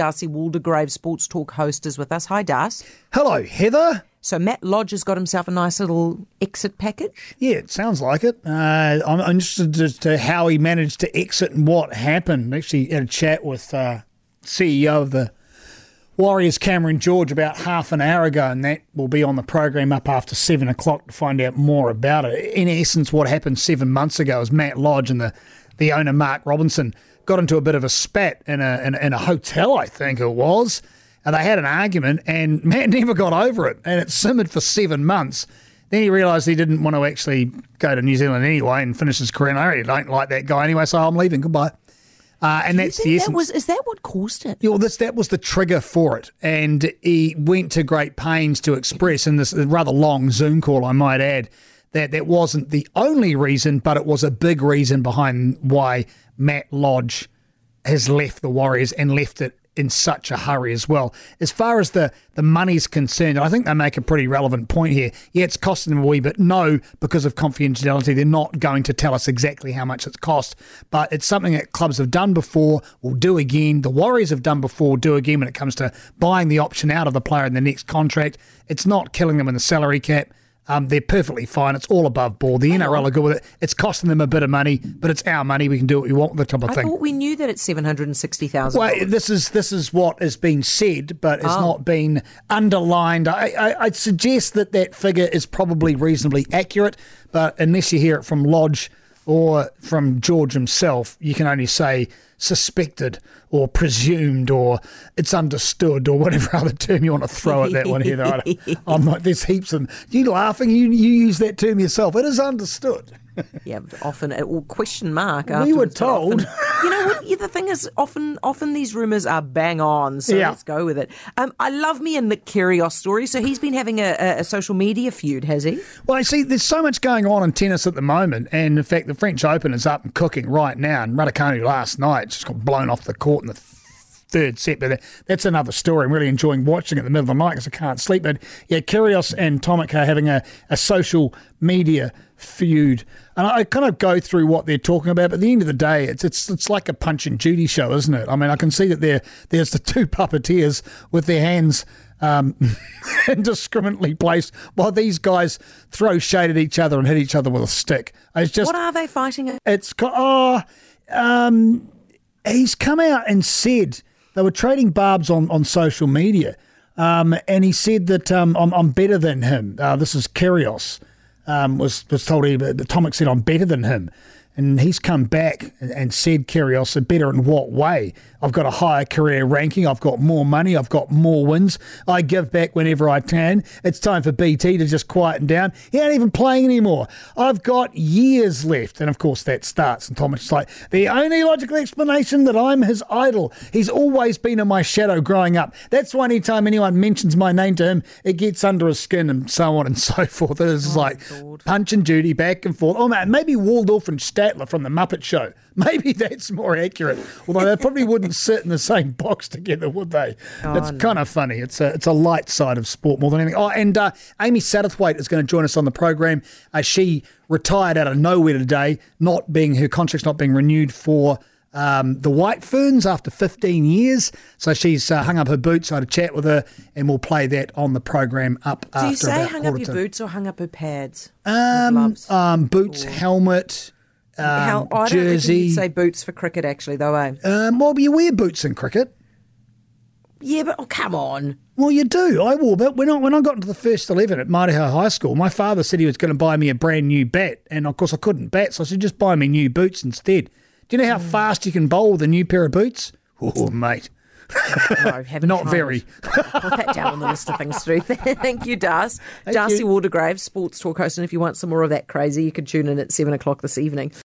Darcy Waldegrave, Sports Talk host, is with us. Hi, Darcy. Hello, Heather. So Matt Lodge has got himself a nice little exit package. Yeah, it sounds like it. Uh, I'm interested as to how he managed to exit and what happened. Actually, had a chat with uh, CEO of the Warriors, Cameron George, about half an hour ago, and that will be on the program up after seven o'clock to find out more about it. In essence, what happened seven months ago is Matt Lodge and the, the owner Mark Robinson got into a bit of a spat in a in, in a hotel, I think it was, and they had an argument, and Matt never got over it, and it simmered for seven months. Then he realised he didn't want to actually go to New Zealand anyway and finish his career. And I really don't like that guy anyway, so I'm leaving. Goodbye. Uh, and that's the that was, is that what caused it? Yeah, well, this, that was the trigger for it. And he went to great pains to express in this rather long Zoom call, I might add, that that wasn't the only reason, but it was a big reason behind why Matt Lodge has left the Warriors and left it in such a hurry as well. As far as the, the money's concerned, I think they make a pretty relevant point here. Yeah, it's costing them a wee bit. No, because of confidentiality, they're not going to tell us exactly how much it's cost. But it's something that clubs have done before, will do again. The Warriors have done before, do again when it comes to buying the option out of the player in the next contract. It's not killing them in the salary cap. Um, they're perfectly fine. It's all above board. The NRL are good with it. It's costing them a bit of money, but it's our money. We can do what we want with the type of I thing. thought we knew that it's seven hundred and sixty thousand. Well, this is this is what has been said, but it's Oh. not been underlined. I, I, I'd suggest that that figure is probably reasonably accurate, but unless you hear it from Lodge or from George himself, you can only say suspected or presumed or it's understood or whatever other term you want to throw at that one here. I I'm like, there's heaps of them. You laughing? You you use that term yourself. It is understood. Yeah, often will question mark. After. We were told. you know what? Yeah, the thing is, often, often these rumours are bang on. So Yeah. let's go with it. Um, I love me a Nick Kyrgios story. So he's been having a, a, a social media feud, has he? Well, I see there's so much going on in tennis at the moment, and in fact, the French Open is up and cooking right now. And Raducanu last night just got blown off the court in the third set, but that's another story. I'm really enjoying watching it in the middle of the night because I can't sleep. But yeah, Kyrgios and Tomic are having a, a social media feud, and I kind of go through what they're talking about. But at the end of the day, it's it's it's like a Punch and Judy show, isn't it? I mean, I can see that there there's the two puppeteers with their hands um, indiscriminately placed while these guys throw shade at each other and hit each other with a stick. It's just What are they fighting? at? it's co- oh, um, he's come out and said they were trading barbs on, on social media, um, and he said that um, I'm, I'm better than him. Uh, this is Kyrgios um, was was told he, Tomic said I'm better than him. And he's come back and- said, Kyrgios, better in what way? I've got a higher career ranking. I've got more money. I've got more wins. I give back whenever I can. It's time for BT to just quieten down. He ain't even playing anymore. I've got years left. And of course, that starts. And Tomic is like, the only logical explanation that I'm his idol. He's always been in my shadow growing up. That's why anytime anyone mentions my name to him, it gets under his skin and so on and so forth. It's just oh, like punch and Judy back and forth. Oh, man, maybe Waldorf and Statler from The Muppet Show. Maybe that's more accurate. Although they probably wouldn't sit in the same box together, would they? it's kind of funny. It's a it's a light side of sport more than anything. Oh, and uh, Amy Satterthwaite is going to join us on the program. Uh, she retired out of nowhere today, not being her contract's not being renewed for. Um, the White Ferns after 15 years. So she's uh, hung up her boots. I had a chat with her, and we'll play that on the program up Do you say hung up your boots or hung up your pads? Um, um, boots, helmet, um, How, I don't jersey. you'd say boots for cricket, actually, though, eh? um, well, you wear boots in cricket. Yeah, but oh, come on. Well, you do. I wore, but when I when I got into the first eleven at Martyha High School, my father said he was going to buy me a brand new bat, and of course I couldn't bat, so I said just buy me new boots instead. Do you know how Hmm. fast you can bowl with a new pair of boots? Oh, mate, No, haven't not tried. very. Put that down on the list of things to do. Thank you, Das. Darcy you. Sports Talk host. And if you want some more of that crazy, you can tune in at 7 o'clock this evening.